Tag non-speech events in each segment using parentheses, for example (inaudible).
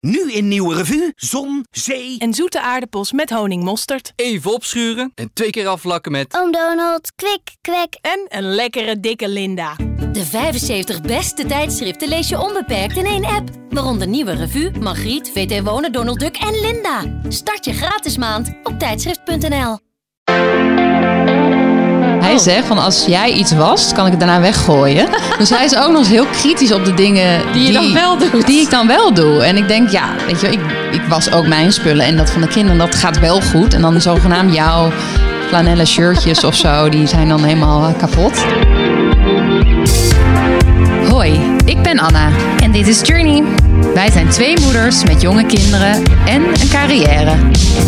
Nu in Nieuwe Revue, zon, zee... En zoete aardappels met honingmosterd. Even opschuren en twee keer afvlakken met... Oom Donald, kwik, kwek. En een lekkere dikke Linda. De 75 beste tijdschriften lees je onbeperkt in één app. Waaronder Nieuwe Revue, Margriet, VT Wonen, Donald Duck en Linda. Start je gratis maand op tijdschrift.nl. Hij zegt van als jij iets wast, kan ik het daarna weggooien. (laughs) dus hij is ook nog eens heel kritisch op de dingen Die je dan wel doet. Die ik dan wel doe. En ik denk, ja, weet je, ik, ik was ook mijn spullen en dat van de kinderen, dat gaat wel goed. En dan zogenaamd jouw flanellen shirtjes of zo, die zijn dan helemaal eh, kapot. Hoi, ik ben Anna. En dit is Journey. Wij zijn twee moeders met jonge kinderen en een carrière.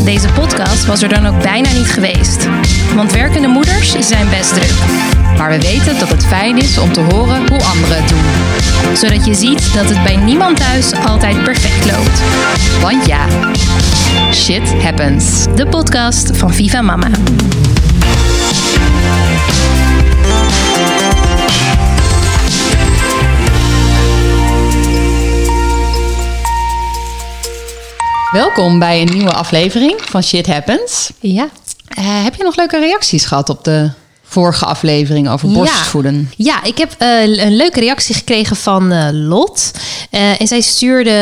Deze podcast was er dan ook bijna niet geweest. Want werkende moeders zijn best druk. Maar we weten dat het fijn is om te horen hoe anderen het doen. Zodat je ziet dat het bij niemand thuis altijd perfect loopt. Want ja, shit happens. De podcast van Viva Mama. Welkom bij een nieuwe aflevering van Shit Happens. Ja. Eh, heb je nog leuke reacties gehad op de vorige aflevering over borstvoeden? Ja, ik heb eh, een leuke reactie gekregen van eh, Lot. Eh, en zij stuurde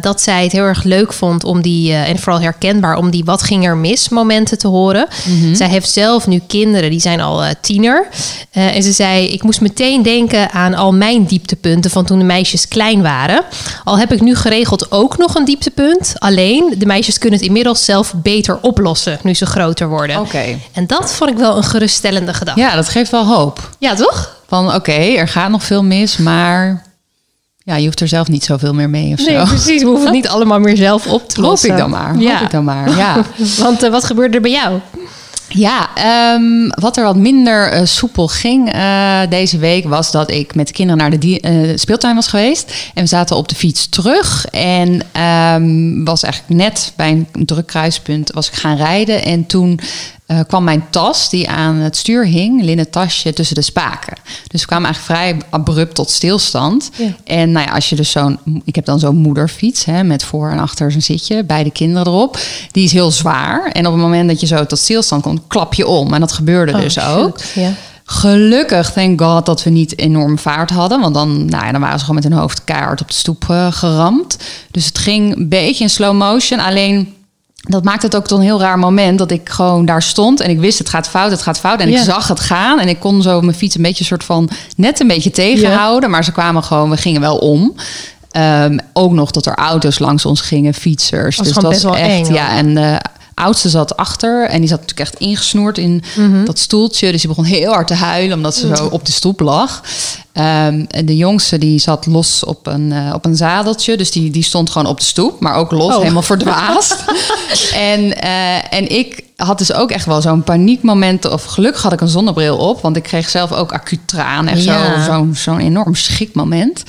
dat zij het heel erg leuk vond om die, en vooral herkenbaar, om die wat ging er mis momenten te horen. Zij heeft zelf nu kinderen, die zijn al tiener. En ze zei, ik moest meteen denken aan al mijn dieptepunten van toen de meisjes klein waren. Al heb ik nu geregeld ook nog een dieptepunt. Alleen, de meisjes kunnen het inmiddels zelf beter oplossen nu ze groter worden. Oké. En dat vond ik wel een geruststellende gedachte. Ja, dat geeft wel hoop. Ja, toch? Van oké, er gaat nog veel mis, maar ja, je hoeft er zelf niet zoveel meer mee of Nee, zo. precies. (laughs) We hoeven het niet allemaal meer zelf op te Hoop lossen. ik dan maar. Ja. Hoop ik dan maar. Ja. Want eh, wat gebeurde er bij jou? Ja, ehm, wat er wat minder eh, soepel ging eh, deze week was dat ik met de kinderen naar de speeltuin was geweest. En we zaten op de fiets terug. En ehm, was eigenlijk net bij een druk kruispunt was ik gaan rijden. En toen eh, kwam mijn tas die aan het stuur hing, linnen tasje, tussen de spaken. Dus we kwamen eigenlijk vrij abrupt tot stilstand. Ja. En nou ja, als je dus zo'n, ik heb dan zo'n moederfiets hè, met voor en achter zo'n zitje, beide kinderen erop. Die is heel zwaar. En op het moment dat je zo tot stilstand komt, klap je om. En dat gebeurde Oh, dus ook. Ja. Gelukkig, thank God, dat we niet enorm vaart hadden. Want dan, nou ja, dan waren ze gewoon met hun hoofd keihard op de stoep eh, geramd. Dus het ging een beetje in slow motion. Alleen, dat maakte het ook tot een heel raar moment. Dat ik gewoon daar stond en ik wist het gaat fout, het gaat fout. En ik zag het gaan. En ik kon zo mijn fiets een beetje soort van net een beetje tegenhouden. Maar ze kwamen gewoon, we gingen wel om. Ehm, ook nog dat er auto's langs ons gingen, fietsers. Dus dat was wel echt, eng, ja. En de oudste zat achter en die zat natuurlijk echt ingesnoerd in Mhm. dat stoeltje. Dus die begon heel hard te huilen omdat ze zo op de stoep lag. Ehm, en de jongste die zat los op een, eh, op een zadeltje. Dus die, die stond gewoon op de stoep, maar ook los, Oh. helemaal verdwaasd. (laughs) en, eh, en ik had dus ook echt wel zo'n paniekmoment. Of gelukkig had ik een zonnebril op, want ik kreeg zelf ook acuut tranen. Echt Ja. zo- zo'n zo'n enorm schrikmoment.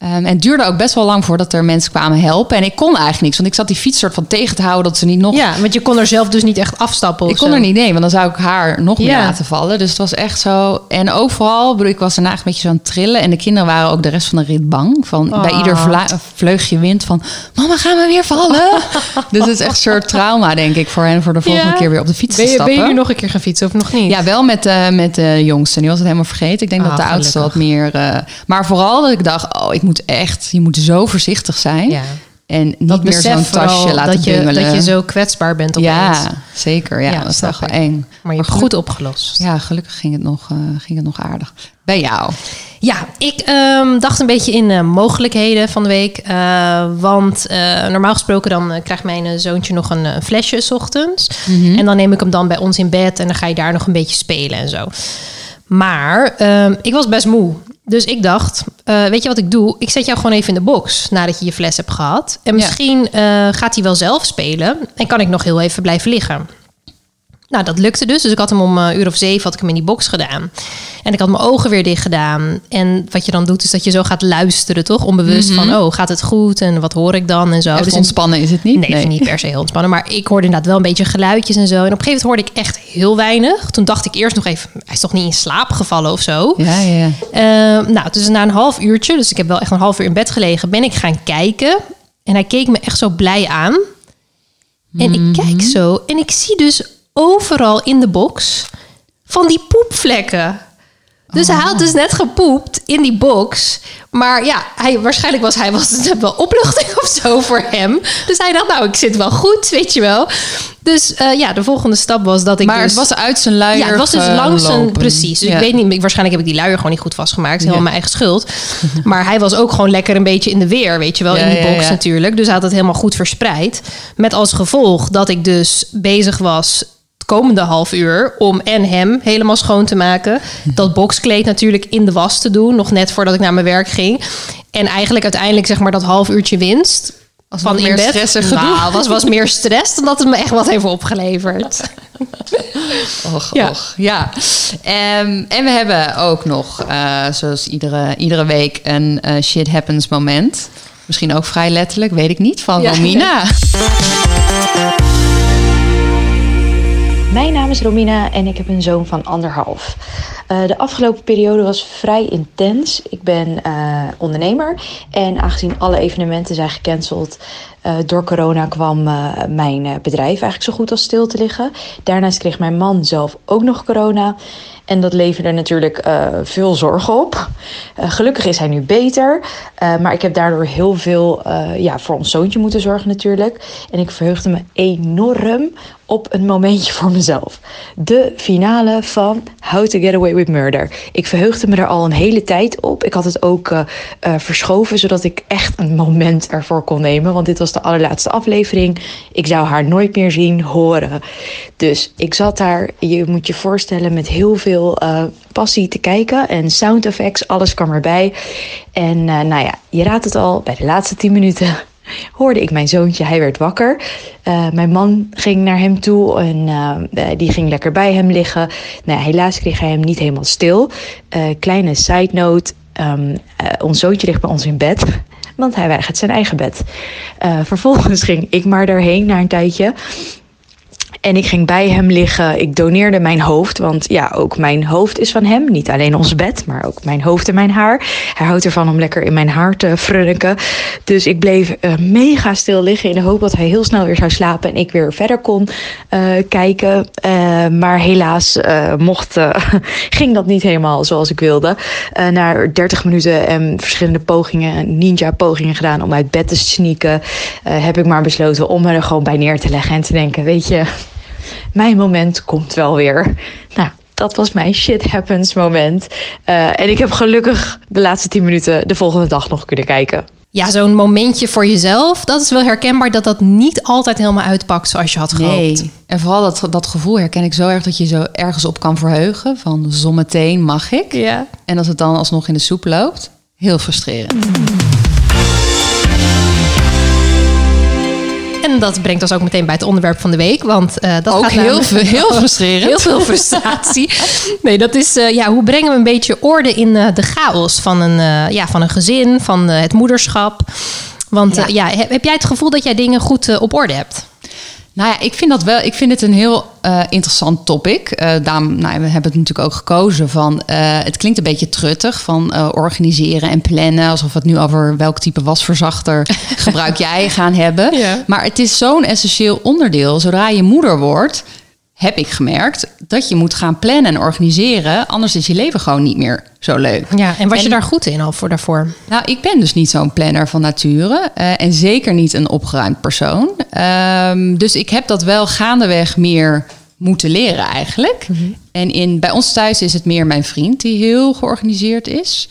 Ehm, en het duurde ook best wel lang voordat er mensen kwamen helpen. En ik kon eigenlijk niks, want ik zat die fiets soort van tegen te houden dat ze niet nog ja, want je kon er zelf dus niet echt afstappen of ik kon zo. er niet nemen, want dan zou ik haar nog meer Ja. laten vallen. Dus het was echt zo. En overal, bedoel, ik was daarna een beetje zo aan het trillen. En de kinderen waren ook de rest van de rit bang. Van, Oh. Bij ieder vla- vleugje wind van... Mama, gaan we weer vallen? (laughs) dus het is echt een soort trauma, denk ik, voor hen... voor de volgende Ja. keer weer op de fiets Ben te je, ben stappen. je nu nog een keer gaan fietsen of nog niet? Ja, wel met, eh, met de jongste. Die was het helemaal vergeten. Ik denk Ah, dat de oudste wat meer... eh, maar vooral dat ik dacht, oh, ik moet echt... Je moet zo voorzichtig zijn. Ja. En niet dat meer zo'n tasje laten dat je, bungelen. dat je zo kwetsbaar bent opeens. Ja, zeker. Ja, Ja, dat is echt wel eng. Maar je hebt goed opgelost. Ja, gelukkig ging het nog, eh, ging het nog aardig. Bij jou. Ja, ik ehm, dacht een beetje in eh, mogelijkheden van de week. Eh, want normaal gesproken dan krijgt mijn zoontje nog een, flesje 's ochtends. En dan neem ik hem dan bij ons in bed en dan ga je daar nog een beetje spelen en zo. Maar ehm, ik was best moe. Dus ik dacht, eh, weet je wat ik doe? Ik zet jou gewoon even in de box nadat je je fles hebt gehad. En Ja. misschien eh, gaat hij wel zelf spelen en kan ik nog heel even blijven liggen. Nou, dat lukte dus. Dus ik had hem om een uur of zeven had ik hem in die box gedaan. En ik had mijn ogen weer dicht gedaan. En wat je dan doet, is dat je zo gaat luisteren, toch? Onbewust van, oh, gaat het goed? En wat hoor ik dan? En zo. Echt Dus ontspannen is het niet? Nee, niet per se heel ontspannen. Maar ik hoorde inderdaad wel een beetje geluidjes en zo. En op een gegeven moment hoorde ik echt heel weinig. Toen dacht ik eerst nog even, hij is toch niet in slaap gevallen of zo? Ja, ja, ja. Eh, nou, dus na een half uurtje, dus ik heb wel echt een half uur in bed gelegen, ben ik gaan kijken. En hij keek me echt zo blij aan. En ik kijk zo en ik zie dus overal in de box van die poepvlekken. Dus hij had dus net gepoept in die box. Maar ja, hij, waarschijnlijk was hij was het wel opluchting of zo voor hem. Dus hij dacht, nou, ik zit wel goed, weet je wel. Dus eh, ja, de volgende stap was dat ik Maar dus... het was uit zijn luier Ja, het was dus langs een... gelopen. Precies. Dus Ja. ik weet niet, waarschijnlijk heb ik die luier gewoon niet goed vastgemaakt. Het is helemaal Ja. mijn eigen schuld. (laughs) Maar hij was ook gewoon lekker een beetje in de weer, weet je wel, Ja, in die box natuurlijk. Dus hij had het helemaal goed verspreid. Met als gevolg dat ik dus bezig was komende half uur om en hem helemaal schoon te maken. Dat boxkleed natuurlijk in de was te doen, nog net voordat ik naar mijn werk ging. En eigenlijk uiteindelijk zeg maar dat half uurtje winst Was van meer bed. stress en gedoe. Nou, was, was meer stress dan dat het me echt wat heeft opgeleverd. (laughs) Och, Ja. och, ja. Ehm, en we hebben ook nog, eh, zoals iedere, iedere week, een eh, shit happens moment. Misschien ook vrij letterlijk, weet ik niet, van Ja. Romina. (laughs) Mijn naam is Romina en ik heb een zoon van anderhalf. Eh, de afgelopen periode was vrij intens. Ik ben eh, ondernemer en aangezien alle evenementen zijn gecanceld eh, door corona kwam mijn bedrijf eigenlijk zo goed als stil te liggen. Daarnaast kreeg mijn man zelf ook nog corona. En dat leverde natuurlijk veel zorgen op. Gelukkig is hij nu beter. maar ik heb daardoor heel veel ja, voor ons zoontje moeten zorgen natuurlijk. En ik verheugde me enorm op een momentje voor mezelf. De finale van How to Get Away with Murder. Ik verheugde me er al een hele tijd op. Ik had het ook eh, eh, verschoven, zodat ik echt een moment ervoor kon nemen. Want dit was de allerlaatste aflevering. Ik zou haar nooit meer zien, horen. Dus ik zat daar, je moet je voorstellen, met heel veel eh, passie te kijken. En sound effects, alles kwam erbij. En nou ja, je raadt het al, bij de laatste 10 minuten hoorde ik mijn zoontje. Hij werd wakker. Eh, mijn man ging naar hem toe en eh, eh, die ging lekker bij hem liggen. Nou, helaas kreeg hij hem niet helemaal stil. Kleine side note. ehm, eh, ons zoontje ligt bij ons in bed. Want hij weigert zijn eigen bed. Vervolgens (laughs) ging ik maar daarheen na een tijdje. En ik ging bij hem liggen. Ik doneerde mijn hoofd. Want ja, ook mijn hoofd is van hem. Niet alleen ons bed, maar ook mijn hoofd en mijn haar. Hij houdt ervan om lekker in mijn haar te frunniken. Dus ik bleef eh, mega stil liggen. In de hoop dat hij heel snel weer zou slapen. En ik weer verder kon eh, kijken. Eh, maar helaas mocht, (laughs) ging dat niet helemaal zoals ik wilde. Na 30 minuten en verschillende pogingen, ninja pogingen gedaan om uit bed te sneaken. heb ik maar besloten om me er gewoon bij neer te leggen. En te denken, weet je mijn moment komt wel weer. Nou, dat was mijn shit happens moment. Eh, en ik heb gelukkig de laatste 10 minuten de volgende dag nog kunnen kijken. Ja, zo'n momentje voor jezelf, dat is wel herkenbaar dat dat niet altijd helemaal uitpakt zoals je had gehoopt. Nee. En vooral dat, dat gevoel herken ik zo erg dat je zo ergens op kan verheugen. Van zometeen mag ik. Ja. En als het dan alsnog in de soep loopt, heel frustrerend. En dat brengt ons ook meteen bij het onderwerp van de week. Want eh, dat Ook gaat heel, veel- heel (laughs) frustrerend. Heel veel frustratie. Nee, dat is eh, ja, hoe brengen we een beetje orde in eh, de chaos van een, ja, van een gezin, van het moederschap. Want Ja. heb, jij het gevoel dat jij dingen goed op orde hebt? Nou ja, ik vind dat wel. Ik vind het een heel eh, interessant topic. Eh daarom, nou, we hebben het natuurlijk ook gekozen van. eh, het klinkt een beetje truttig van organiseren en plannen, alsof we het nu over welk type wasverzachter (laughs) gebruik jij gaan hebben. Ja. Maar het is zo'n essentieel onderdeel. Zodra je moeder wordt, heb ik gemerkt dat je moet gaan plannen en organiseren. Anders is je leven gewoon niet meer zo leuk. Ja, en was je daar goed in al voor daarvoor? Nou, ik ben dus niet zo'n planner van nature. eh, en zeker niet een opgeruimd persoon. Ehm, dus ik heb dat wel gaandeweg meer moeten leren eigenlijk. En in, bij ons thuis is het meer mijn vriend die heel georganiseerd is.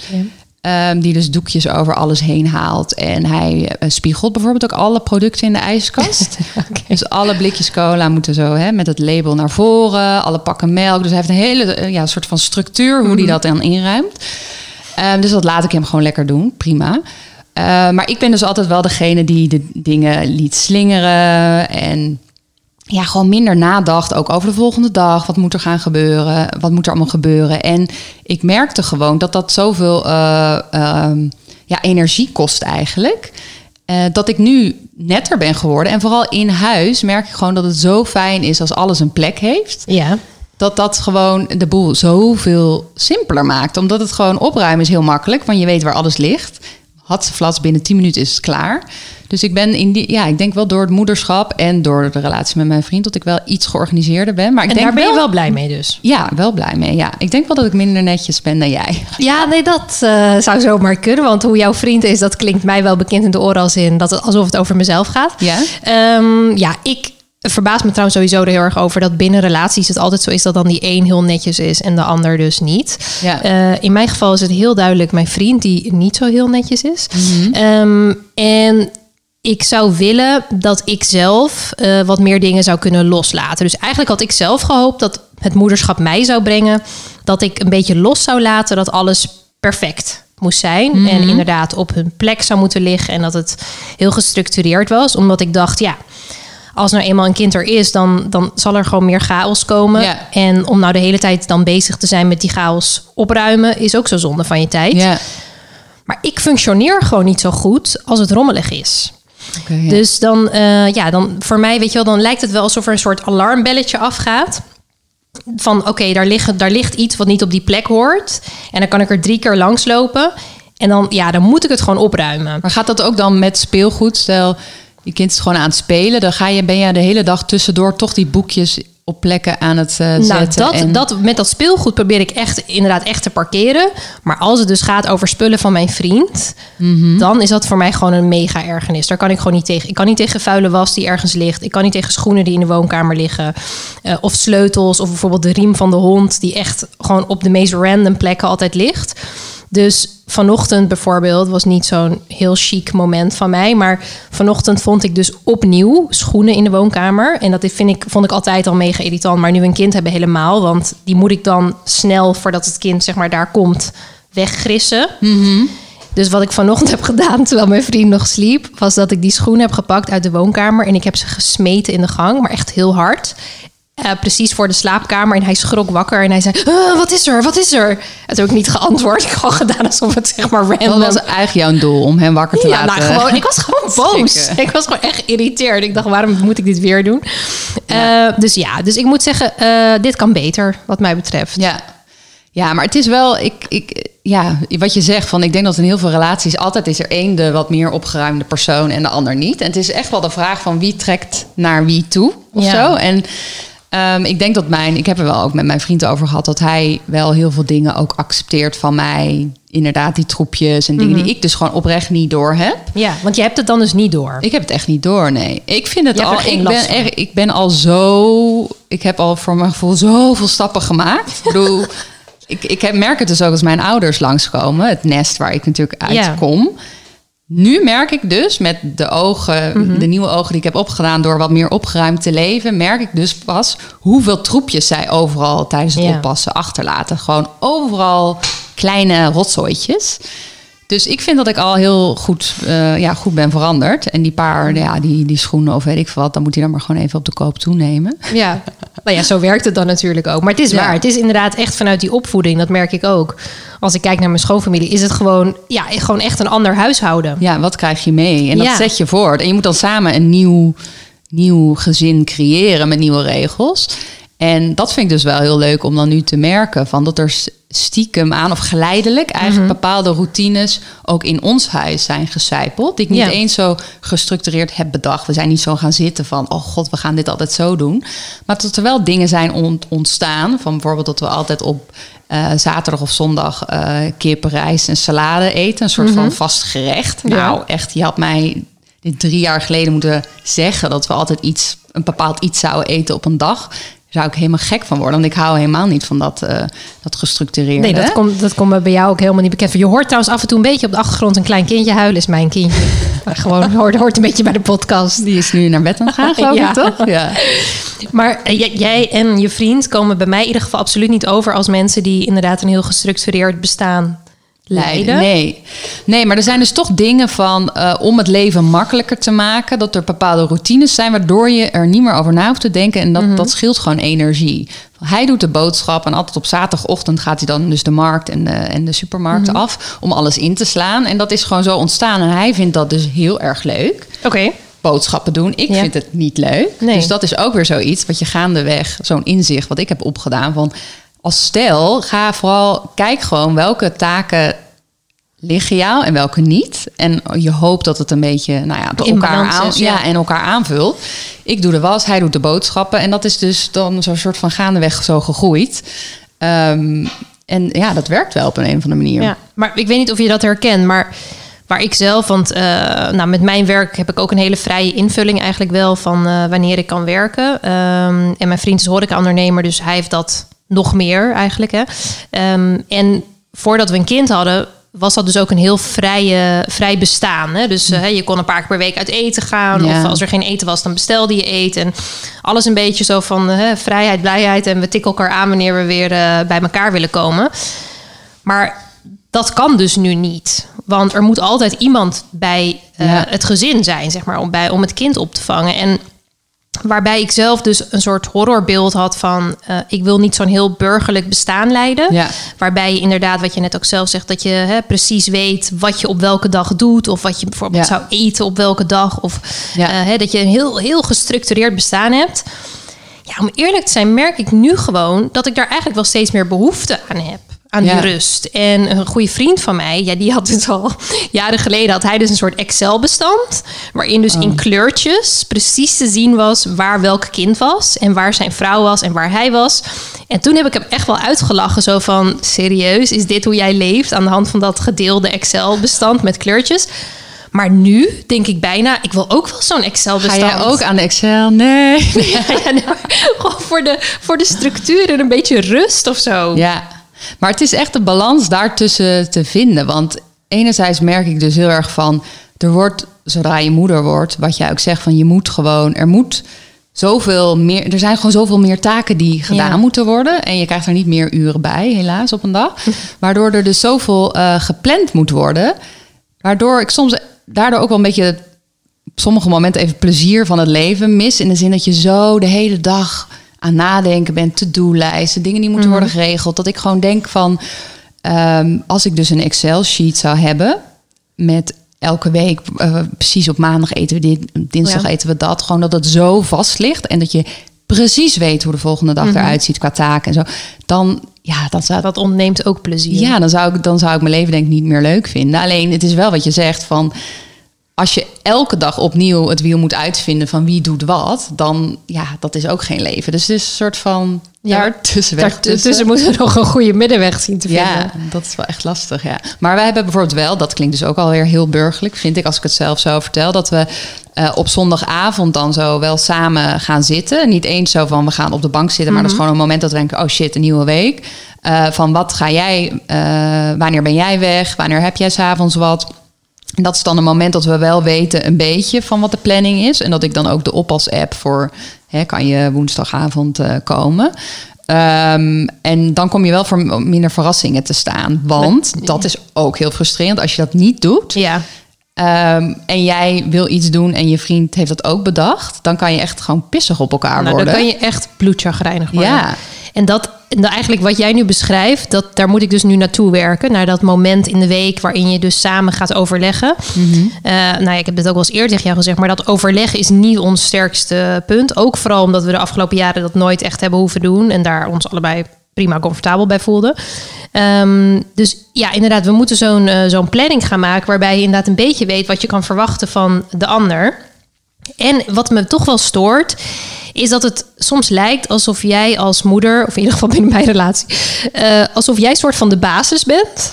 Ehm, die dus doekjes over alles heen haalt. En hij eh, spiegelt bijvoorbeeld ook alle producten in de ijskast. (laughs) Dus alle blikjes cola moeten zo hè, met het label naar voren. Alle pakken melk. Dus hij heeft een hele eh, ja, soort van structuur hoe hij dat dan inruimt. Ehm, dus dat laat ik hem gewoon lekker doen. Prima. Eh, maar ik ben dus altijd wel degene die de dingen liet slingeren. En ja, gewoon minder nadacht. Ook over de volgende dag. Wat moet er gaan gebeuren? Wat moet er allemaal gebeuren? En ik merkte gewoon dat dat zoveel eh, ehm, ja, energie kost eigenlijk. Eh, dat ik nu netter ben geworden. En vooral in huis merk ik gewoon dat het zo fijn is als alles een plek heeft Ja. dat dat gewoon de boel zoveel simpeler maakt. Omdat het gewoon opruimen is heel makkelijk, want je weet waar alles ligt. Hatseflats, binnen 10 minuten is het klaar. Dus ik ben in die, ja, ik denk wel door het moederschap en door de relatie met mijn vriend dat ik wel iets georganiseerder ben. Maar ik En denk daar ben je wel, blij mee dus. Ja, wel blij mee. Ja, ik denk wel dat ik minder netjes ben dan jij. (laughs) Ja, nee, dat eh, zou zomaar kunnen. Want hoe jouw vriend is, dat klinkt mij wel bekend in de oren als in dat het alsof het over mezelf gaat. Ja? Ehm, ja, ik verbaas me trouwens sowieso er heel erg over dat binnen relaties het altijd zo is dat dan die een heel netjes is en de ander dus niet. Ja. Eh, in mijn geval is het heel duidelijk mijn vriend die niet zo heel netjes is. Mhm. Ehm, en ik zou willen dat ik zelf eh, wat meer dingen zou kunnen loslaten. Dus eigenlijk had ik zelf gehoopt dat het moederschap mij zou brengen. Dat ik een beetje los zou laten dat alles perfect moest zijn. Mhm. En inderdaad op hun plek zou moeten liggen. En dat het heel gestructureerd was. Omdat ik dacht, ja, als nou eenmaal een kind er is, dan, dan zal er gewoon meer chaos komen. Ja. En om nou de hele tijd dan bezig te zijn met die chaos opruimen, is ook zo zonde van je tijd. Ja. Maar ik functioneer gewoon niet zo goed als het rommelig is. Ja. Dus dan, eh, ja, dan voor mij, weet je wel, dan lijkt het wel alsof er een soort alarmbelletje afgaat. Van oké, daar, ligt, daar ligt iets wat niet op die plek hoort. En dan kan ik er drie keer langs lopen. En dan, ja, dan moet ik het gewoon opruimen. Maar gaat dat ook dan met speelgoed? Stel, je kind is gewoon aan het spelen. Dan ga je, ben je de hele dag tussendoor toch die boekjes op plekken aan het eh, Nou, zetten. dat, en- dat, met dat speelgoed probeer ik echt inderdaad echt te parkeren. Maar als het dus gaat over spullen van mijn vriend, Mhm. dan is dat voor mij gewoon een mega ergernis. Daar kan ik gewoon niet tegen. Ik kan niet tegen vuile was die ergens ligt. Ik kan niet tegen schoenen die in de woonkamer liggen. Eh, of sleutels, of bijvoorbeeld de riem van de hond, die echt gewoon op de meest random plekken altijd ligt. Dus vanochtend bijvoorbeeld was niet zo'n heel chic moment van mij. Maar vanochtend vond ik dus opnieuw schoenen in de woonkamer. En dat vind ik, vond ik altijd al mega irritant. Maar nu een kind hebben helemaal. Want die moet ik dan snel, voordat het kind zeg maar daar komt, weggrissen. Dus wat ik vanochtend heb gedaan, terwijl mijn vriend nog sliep... was dat ik die schoenen heb gepakt uit de woonkamer... en ik heb ze gesmeten in de gang, maar echt heel hard. Eh, precies voor de slaapkamer. En hij schrok wakker en hij zei... "Ah, wat is er? Wat is er? En toen heb ik niet geantwoord. Ik (laughs) gewoon gedaan alsof het zeg maar Wat random... was eigenlijk jouw doel om hem wakker te Ja, laten? nou gewoon, ik was (laughs) gewoon boos. schrikken. Ik was gewoon echt geïrriteerd. Ik dacht, waarom moet ik dit weer doen? Eh, dus ja, dus ik moet zeggen, eh, dit kan beter, wat mij betreft. Ja. ja, maar het is wel, ik, ik, ja, wat je zegt, van ik denk dat in heel veel relaties altijd is er één de wat meer opgeruimde persoon en de ander niet. En het is echt wel de vraag van wie trekt naar wie toe of Ja. zo. En ehm, ik denk dat mijn, ik heb er wel ook met mijn vriend over gehad, dat hij wel heel veel dingen ook accepteert van mij. Inderdaad, die troepjes en dingen Mhm. die ik dus gewoon oprecht niet door heb. Ja, want je hebt het dan dus niet door. Ik heb het echt niet door, nee. Ik vind het al. Ik ben, er, ik ben al zo. Ik heb al voor mijn gevoel zoveel stappen gemaakt. Ik bedoel, (laughs) ik, ik heb, merk het dus ook als mijn ouders langskomen. Het nest waar ik natuurlijk Ja. Nu merk ik dus met de ogen, Mhm. de nieuwe ogen die ik heb opgedaan door wat meer opgeruimd te leven, merk ik dus pas hoeveel troepjes zij overal tijdens het Ja. oppassen achterlaten. Gewoon overal kleine rotzooitjes. Dus ik vind dat ik al heel goed, eh, ja, goed ben veranderd. En die paar, ja, die, die schoenen of weet ik veel wat, dan moet hij dan maar gewoon even op de koop toenemen. Ja. (laughs) Nou ja, zo werkt het dan natuurlijk ook. Maar het is Ja. waar. Het is inderdaad echt vanuit die opvoeding. Dat merk ik ook. Als ik kijk naar mijn schoonfamilie, is het gewoon, ja, gewoon echt een ander huishouden. Ja, wat krijg je mee? En dat Ja. zet je voort. En je moet dan samen een nieuw, nieuw gezin creëren met nieuwe regels. En dat vind ik dus wel heel leuk om dan nu te merken. Van dat er stiekem aan of geleidelijk eigenlijk Mhm. bepaalde routines ook in ons huis zijn gecijpeld. Die ik niet Ja. eens zo gestructureerd heb bedacht. We zijn niet zo gaan zitten van, oh god, we gaan dit altijd zo doen. Maar dat er wel dingen zijn ont- ontstaan. Van bijvoorbeeld dat we altijd op eh, zaterdag of zondag eh kip, rijst en salade eten. Een soort van vast gerecht. Ja. Nou, echt, je had mij dit drie jaar geleden moeten zeggen dat we altijd iets, een bepaald iets zouden eten op een dag. Zou ik helemaal gek van worden. Want ik hou helemaal niet van dat, eh, dat gestructureerde. Nee, dat komt, dat komt bij jou ook helemaal niet bekend. Je hoort trouwens af en toe een beetje op de achtergrond een klein kindje huilen. Is mijn kindje. (laughs) Maar Gewoon hoort, hoort een beetje bij de podcast. Die is nu naar bed aan het gaan, geloof (laughs) Ja. ik, toch? Ja. Maar eh, jij en je vriend komen bij mij in ieder geval absoluut niet over als mensen die inderdaad een heel gestructureerd bestaan leiden. Nee. nee, maar er zijn dus toch dingen van eh, om het leven makkelijker te maken. Dat er bepaalde routines zijn waardoor je er niet meer over na hoeft te denken. En dat, Mhm. dat scheelt gewoon energie. Hij doet de boodschap en altijd op zaterdagochtend gaat hij dan dus de markt en de, en de supermarkt Mhm. af om alles in te slaan. En dat is gewoon zo ontstaan. En hij vindt dat dus heel erg leuk. Oké. Boodschappen doen. Ik Ja. vind het niet leuk. Nee. Dus dat is ook weer zoiets wat je gaandeweg, zo'n inzicht wat ik heb opgedaan van als stel, ga vooral, kijk gewoon welke taken liggen jou en welke niet. En je hoopt dat het een beetje, nou ja, elkaar, aan, is, ja. ja. en elkaar aanvult. Ik doe de was, hij doet de boodschappen. En dat is dus dan zo'n soort van gaandeweg zo gegroeid. Ehm, en ja, dat werkt wel op een, een of andere manier. Ja, maar ik weet niet of je dat herkent, maar waar ik zelf, want eh, nou, met mijn werk heb ik ook een hele vrije invulling eigenlijk wel van eh, wanneer ik kan werken. Ehm, en mijn vriend is horeca-ondernemer, dus hij heeft dat nog meer eigenlijk. Hè. Ehm, en voordat we een kind hadden, was dat dus ook een heel vrije, vrij bestaan. Hè? Dus eh, je kon een paar keer per week uit eten gaan. Ja. Of als er geen eten was, dan bestelde je eten. En alles een beetje zo van eh, vrijheid, blijheid. En we tikken elkaar aan wanneer we weer eh, bij elkaar willen komen. Maar dat kan dus nu niet. Want er moet altijd iemand bij Ja. het gezin zijn, zeg maar, om, bij, om het kind op te vangen. En waarbij ik zelf dus een soort horrorbeeld had van... eh, ik wil niet zo'n heel burgerlijk bestaan leiden. Ja. Waarbij je inderdaad, wat je net ook zelf zegt... dat je hè, precies weet wat je op welke dag doet... of wat je bijvoorbeeld Ja. zou eten op welke dag... of Ja. eh, hè, dat je een heel, heel gestructureerd bestaan hebt... Ja, om eerlijk te zijn merk ik nu gewoon dat ik daar eigenlijk wel steeds meer behoefte aan heb. Aan Ja. die rust. En een goede vriend van mij, ja, die had dus al (laughs) jaren geleden had hij dus een soort Excel-bestand. Waarin dus in kleurtjes precies te zien was waar welk kind was. En waar zijn vrouw was en waar hij was. En toen heb ik hem echt wel uitgelachen. Zo van, serieus, is dit hoe jij leeft? Aan de hand van dat gedeelde Excel-bestand met kleurtjes. Maar nu denk ik bijna, ik wil ook wel zo'n Ga Excel-bestand. jij ook aan de Excel? Nee. (laughs) Ja, gewoon voor de, voor de structuur en een beetje rust of zo. Ja, maar het is echt de balans daartussen te vinden. Want enerzijds merk ik dus heel erg van... er wordt, zodra je moeder wordt, wat jij ook zegt... van je moet gewoon, er moet zoveel meer... er zijn gewoon zoveel meer taken die gedaan Ja. moeten worden... en je krijgt er niet meer uren bij, helaas, op een dag. (laughs) Waardoor er dus zoveel eh, gepland moet worden... waardoor ik soms daardoor ook wel een beetje... op sommige momenten even plezier van het leven mis... in de zin dat je zo de hele dag aan nadenken bent, to-do-lijsten, dingen die moeten worden geregeld. Dat ik gewoon denk van, ehm, als ik dus een Excel-sheet zou hebben met elke week, eh, precies op maandag eten we dit, dinsdag Ja. eten we dat, gewoon dat het zo vast ligt en dat je precies weet hoe de volgende dag eruit ziet qua taken en zo, dan ja, dat zou Dat ontneemt ook plezier. ja, dan zou, ik, dan zou ik mijn leven denk ik niet meer leuk vinden. Alleen het is wel wat je zegt van... als je elke dag opnieuw het wiel moet uitvinden van wie doet wat... dan ja, dat is ook geen leven. Dus het is een soort van Ja, daartussenweg Daartussen (laughs) moeten we nog een goede middenweg zien te vinden. Ja, dat is wel echt lastig, ja. Maar wij hebben bijvoorbeeld wel, dat klinkt dus ook alweer heel burgerlijk... vind ik, als ik het zelf zo vertel... dat we eh, op zondagavond dan zo wel samen gaan zitten. Niet eens zo van, we gaan op de bank zitten... maar dat is gewoon een moment dat we denken... oh shit, een nieuwe week. Eh, van wat ga jij, eh, wanneer ben jij weg? Wanneer heb jij s'avonds wat? En dat is dan een moment dat we wel weten een beetje van wat de planning is. En dat ik dan ook de oppas-app voor... Hè, kan je woensdagavond eh, komen... Ehm, en dan kom je wel voor minder verrassingen te staan. Want dat is ook heel frustrerend als je dat niet doet. Ja. Ehm, en jij wil iets doen en je vriend heeft dat ook bedacht. Dan kan je echt gewoon pissig op elkaar Nou, worden. dan kan je echt bloedchagrijnig worden. Ja. En dat, eigenlijk wat jij nu beschrijft, dat, daar moet ik dus nu naartoe werken. Naar dat moment in de week waarin je dus samen gaat overleggen. Eh, nou ja, ik heb dit ook wel eens eerder tegen jou gezegd, maar dat overleggen is niet ons sterkste punt. Ook vooral omdat we de afgelopen jaren dat nooit echt hebben hoeven doen. En daar ons allebei prima comfortabel bij voelden. Ehm, dus ja, inderdaad, we moeten zo'n eh, zo'n planning gaan maken waarbij je inderdaad een beetje weet wat je kan verwachten van de ander. En wat me toch wel stoort, is dat het soms lijkt alsof jij als moeder, of in ieder geval binnen mijn relatie, eh, alsof jij soort van de basis bent.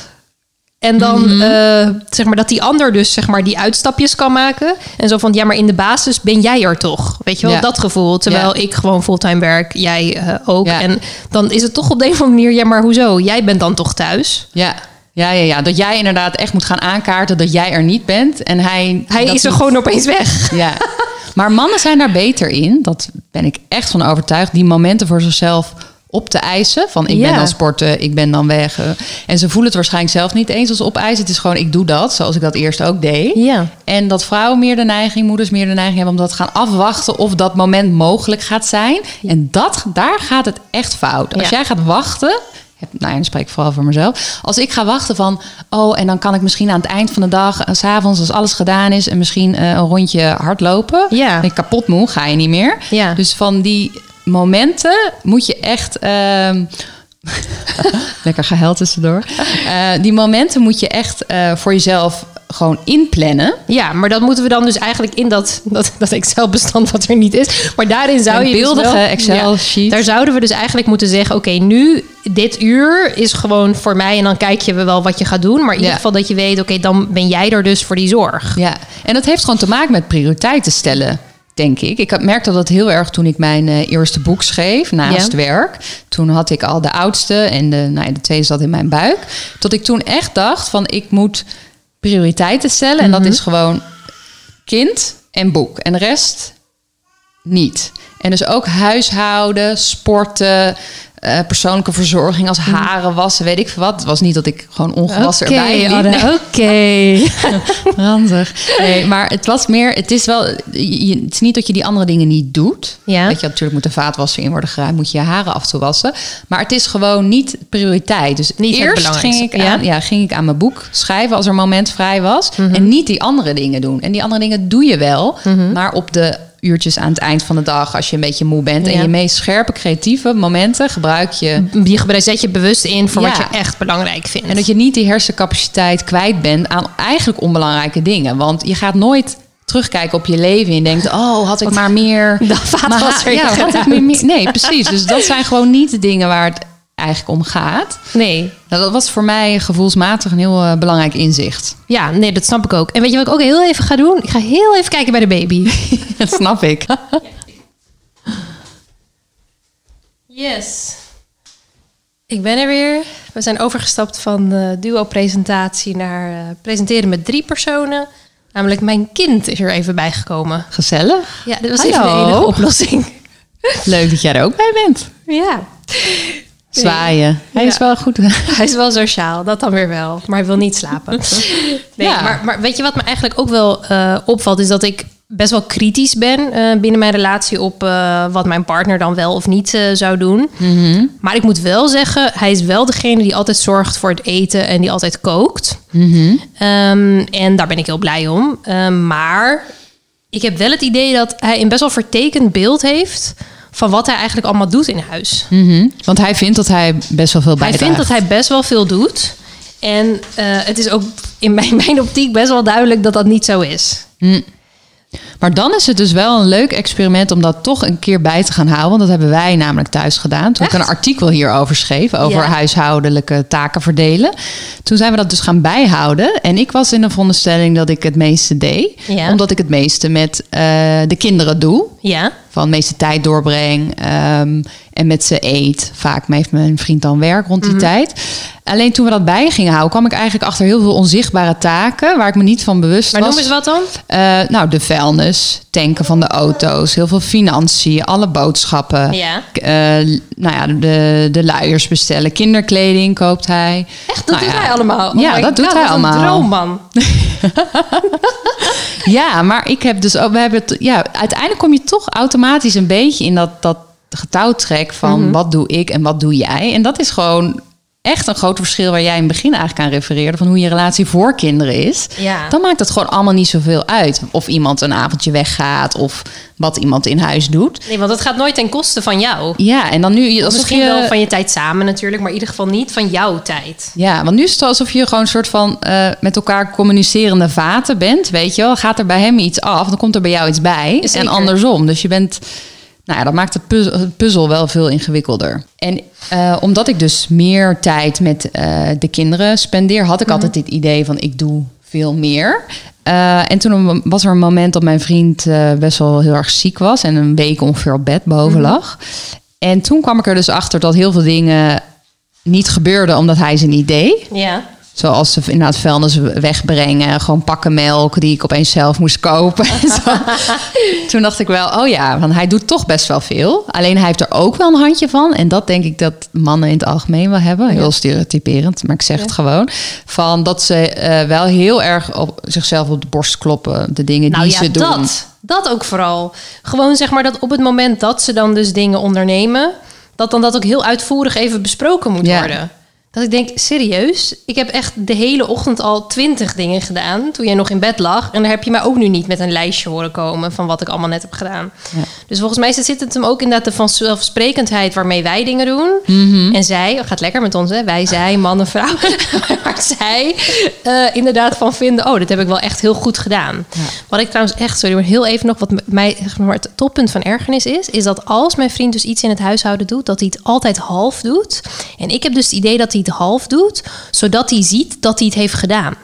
En dan eh, zeg maar dat die ander dus zeg maar die uitstapjes kan maken. En zo van ja, maar in de basis ben jij er toch. Weet je wel, Ja. dat gevoel. Terwijl Ja. ik gewoon fulltime werk, jij eh, ook. Ja. En dan is het toch op de een of andere manier, ja, maar hoezo? Jij bent dan toch thuis? Ja. Ja, ja, ja, dat jij inderdaad echt moet gaan aankaarten dat jij er niet bent. En hij, Hij is er niet- gewoon opeens weg. Ja. (laughs) Maar mannen zijn daar beter in. Dat ben ik echt van overtuigd. Die momenten voor zichzelf op te eisen. Van ik ben Ja. dan sporten, ik ben dan weg. En ze voelen het waarschijnlijk zelf niet eens als opeisen. Het is gewoon, ik doe dat zoals ik dat eerst ook deed. Ja. En dat vrouwen meer de neiging, moeders meer de neiging hebben... om dat te gaan afwachten of dat moment mogelijk gaat zijn. En dat, daar gaat het echt fout. Als Ja. jij gaat wachten... heb- Nou ja, dan spreek ik vooral voor mezelf. Als ik ga wachten van... oh, en dan kan ik misschien aan het eind van de dag... eh, s'avonds als alles gedaan is... en misschien eh, een rondje hardlopen. Ja. Ben ik kapot moe, ga je niet meer. Ja. Dus van die momenten moet je echt... ehm, (laughs) Lekker gehuild tussendoor. Eh, die momenten moet je echt eh, voor jezelf gewoon inplannen. Ja, maar dat moeten we dan dus eigenlijk in dat, dat, dat Excel-bestand wat er niet is. Maar daarin zou Een je dus beeldige Excel-sheet. daar zouden we dus eigenlijk moeten zeggen... oké, nu, dit uur is gewoon voor mij... en dan kijk je wel wat je gaat doen. Maar in ieder geval dat je weet... oké, dan ben jij er dus voor die zorg. Ja, en dat heeft gewoon te maken met prioriteiten stellen, denk ik. Ik merkte dat heel erg toen ik mijn eh, eerste boek schreef, naast Ja. werk. Toen had ik al de oudste en de, nou ja, de tweede zat in mijn buik. Tot ik toen echt dacht van ik moet prioriteiten stellen. En dat is gewoon kind en boek. En de rest niet. En dus ook huishouden, sporten, eh, persoonlijke verzorging als haren wassen, weet ik veel wat. Het was niet dat ik gewoon ongewassen erbij liep. Oké. (laughs) Ranzig. Nee, maar het was meer, het is wel, je, het is niet dat je die andere dingen niet doet. Ja. Dat je natuurlijk moet de vaatwasser in worden geruimd, moet je je haren af toe wassen. Maar het is gewoon niet prioriteit. Dus Niet eerst ging ik, ja. Mhm. aan, ja, ging ik aan mijn boek schrijven als er moment vrij was. En niet die andere dingen doen. En die andere dingen doe je wel, Mhm. maar op de uurtjes aan het eind van de dag, als je een beetje moe bent. Ja. En je meest scherpe, creatieve momenten gebruik je. Je zet je bewust in voor wat je echt belangrijk vindt. En dat je niet die hersencapaciteit kwijt bent aan eigenlijk onbelangrijke dingen. Want je gaat nooit terugkijken op je leven en denkt: Oh, had ik maar meer. (laughs) Vaatwasser ja, had ik meer, nee, precies. Dus dat zijn gewoon niet de dingen waar het eigenlijk om gaat. Nee. Nou, dat was voor mij gevoelsmatig een heel eh, belangrijk inzicht. Ja, nee, dat snap ik ook. En weet je wat ik ook heel even ga doen? Ik ga heel even kijken bij de baby. (laughs) Dat snap ik. Yes. Ik ben er weer. We zijn overgestapt van de duo-presentatie naar eh, presenteren met drie personen. Namelijk mijn kind is er even bijgekomen. Gezellig. Ja, dit was Hallo. even de enige oplossing. Leuk dat jij er ook bij bent. Ja. Zwaaien. Hij Ja. is wel goed. (laughs) Hij is wel sociaal, dat dan weer wel. Maar hij wil niet slapen. (laughs) Nee, Ja. maar, maar weet je wat me eigenlijk ook wel eh, opvalt... is dat ik best wel kritisch ben eh, binnen mijn relatie... op eh, wat mijn partner dan wel of niet zou doen. Maar ik moet wel zeggen... hij is wel degene die altijd zorgt voor het eten... en die altijd kookt. Ehm, en daar ben ik heel blij om. Ehm, maar ik heb wel het idee dat hij een best wel vertekend beeld heeft... van wat hij eigenlijk allemaal doet in huis. Mhm. Want hij vindt dat hij best wel veel Hij bijdraagt. vindt dat hij best wel veel doet. En eh, het is ook in mijn, (laughs) mijn optiek best wel duidelijk dat dat niet zo is. Maar dan is het dus wel een leuk experiment om dat toch een keer bij te gaan houden. Want dat hebben wij namelijk thuis gedaan. Toen ik Echt? een artikel hierover schreef, over Ja. huishoudelijke taken verdelen. Toen zijn we dat dus gaan bijhouden. En ik was in de veronderstelling dat ik het meeste deed. Ja. Omdat ik het meeste met eh, de kinderen doe. Ja, Van de meeste tijd doorbreng. ehm, en met ze eet. Vaak heeft mijn vriend dan werk rond die Mhm. tijd. Alleen toen we dat bij gingen houden, kwam ik eigenlijk achter heel veel onzichtbare taken. Waar ik me niet van bewust maar was. noem eens wat dan? Eh, nou, de vuilnis, tanken van de auto's, heel veel financiën, alle boodschappen. Ja. Eh, nou ja, de, de luiers bestellen, kinderkleding koopt hij. Echt, dat Nou doet ja. hij allemaal? Oh Ja, dat doet hij wat een allemaal. droomman. (laughs) Ja, maar ik heb dus ook, we hebben het, ja, uiteindelijk kom je toch automatisch een beetje in dat, dat getouwtrek van Mhm. wat doe ik en wat doe jij. En dat is gewoon echt een groot verschil waar jij in het begin eigenlijk aan refereerde van hoe je relatie voor kinderen is. Ja. Dan maakt het gewoon allemaal niet zoveel uit of iemand een avondje weggaat of wat iemand in huis doet. Nee, want het gaat nooit ten koste van jou. Ja, en dan nu alsof Misschien je, wel van je tijd samen natuurlijk, maar in ieder geval niet van jouw tijd. Ja, want nu is het alsof je gewoon een soort van eh, met elkaar communicerende vaten bent. Weet je wel, gaat er bij hem iets af, dan komt er bij jou iets bij. Zeker. En andersom. Dus je bent, nou ja, dat maakt het puzzel, het puzzel wel veel ingewikkelder. En eh, omdat ik dus meer tijd met eh, de kinderen spendeer, had ik altijd dit idee van ik doe veel meer. Eh, en toen was er een moment dat mijn vriend best wel heel erg ziek was en een week ongeveer op bed boven lag. En toen kwam ik er dus achter dat heel veel dingen niet gebeurden omdat hij ze niet deed. Ja. Zoals ze inderdaad vuilnis wegbrengen, gewoon pakken melk die ik opeens zelf moest kopen. (laughs) Toen dacht ik wel, oh ja, want hij doet toch best wel veel. Alleen hij heeft er ook wel een handje van. En dat denk ik dat mannen in het algemeen wel hebben. Heel stereotyperend, maar ik zeg het gewoon. Van dat ze eh, wel heel erg op zichzelf op de borst kloppen. De dingen Nou die ja, ze doen. dat. Dat ook vooral. Gewoon zeg maar dat op het moment dat ze dan dus dingen ondernemen... dat dan dat ook heel uitvoerig even besproken moet Ja. worden. Dat ik denk, serieus? Ik heb echt de hele ochtend al twintig dingen gedaan toen jij nog in bed lag. En daar heb je mij ook nu niet met een lijstje horen komen van wat ik allemaal net heb gedaan. Ja. Dus volgens mij zit het hem ook inderdaad de vanzelfsprekendheid waarmee wij dingen doen. Mhm. En zij, gaat lekker met ons, hè? wij, zij, man en vrouw. maar zij eh, inderdaad van vinden, oh, dit heb ik wel echt heel goed gedaan. Wat ik trouwens echt, sorry, maar heel even nog, wat mij zeg maar, het toppunt van ergernis is, is dat als mijn vriend dus iets in het huishouden doet, dat hij het altijd half doet. En ik heb dus het idee dat hij het half doet, zodat hij ziet dat hij het heeft gedaan.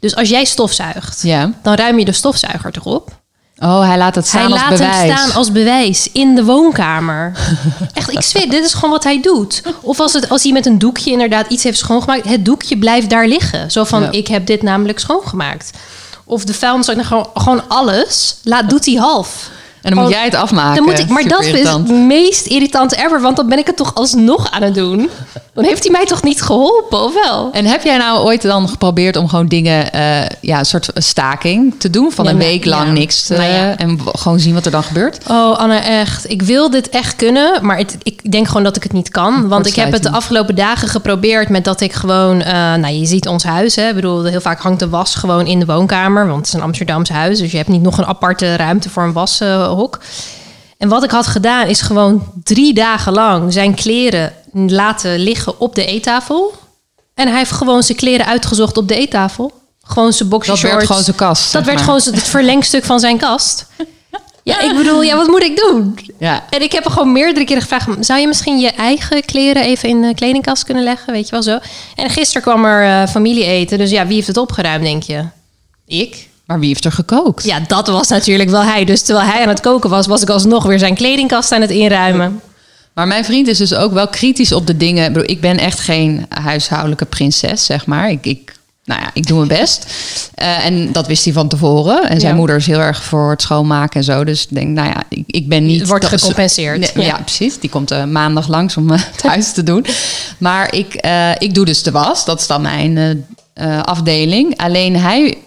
Dus als jij stofzuigt, Ja. dan ruim je de stofzuiger erop. Oh, hij laat het staan Hij als laat bewijs. hem staan als bewijs in de woonkamer. (laughs) Echt, ik zweer, dit is gewoon wat hij doet. Of als, het, als hij met een doekje inderdaad iets heeft schoongemaakt, het doekje blijft daar liggen. Zo van, Ja. ik heb dit namelijk schoongemaakt. Of de vuilnis, gewoon, gewoon alles, laat, doet hij half. En dan moet Gewoon- jij het afmaken. Dan moet ik, maar Super dat is irritant. het meest irritante ever, want dan ben ik het toch alsnog aan het doen. Dan heeft hij mij toch niet geholpen, of wel? En heb jij nou ooit dan geprobeerd om gewoon dingen, eh, ja, een soort staking te doen van een week lang ja. niks te- Nou ja. en gewoon zien wat er dan gebeurt? Oh, Anne, echt. Ik wil dit echt kunnen, maar het, ik denk gewoon dat ik het niet kan. Want ik heb het de afgelopen dagen geprobeerd met dat ik gewoon... eh, nou, je ziet ons huis, hè. Ik bedoel, heel vaak hangt de was gewoon in de woonkamer. Want het is een Amsterdams huis, dus je hebt niet nog een aparte ruimte voor een En wat ik had gedaan is gewoon drie dagen lang zijn kleren laten liggen op de eettafel. En hij heeft gewoon zijn kleren uitgezocht op de eettafel. Gewoon zijn Dat boxershorts. werd gewoon zijn kast. Dat werd maar. gewoon het verlengstuk van zijn kast. Ja, ik bedoel, ja, wat moet ik doen? Ja. En ik heb er gewoon meerdere keren gevraagd... zou je misschien je eigen kleren even in de kledingkast kunnen leggen? Weet je wel zo. En gisteren kwam er eh, familie eten. Dus ja, wie heeft het opgeruimd, denk je? Ik. Maar wie heeft er gekookt? Ja, dat was natuurlijk wel hij. Dus terwijl hij aan het koken was... was ik alsnog weer zijn kledingkast aan het inruimen. Maar mijn vriend is dus ook wel kritisch op de dingen. Ik, bedoel, ik ben echt geen huishoudelijke prinses, zeg maar. Ik, ik, nou ja, ik doe mijn best. Eh, en dat wist hij van tevoren. En zijn Ja. moeder is heel erg voor het schoonmaken en zo. Dus ik denk, nou ja, ik, ik ben niet... Wordt gecompenseerd. Nee, ja. Ja. precies. Die komt eh, maandag langs om eh, het huis te doen. Maar ik, ik doe dus de was. Dat is dan mijn afdeling. Alleen hij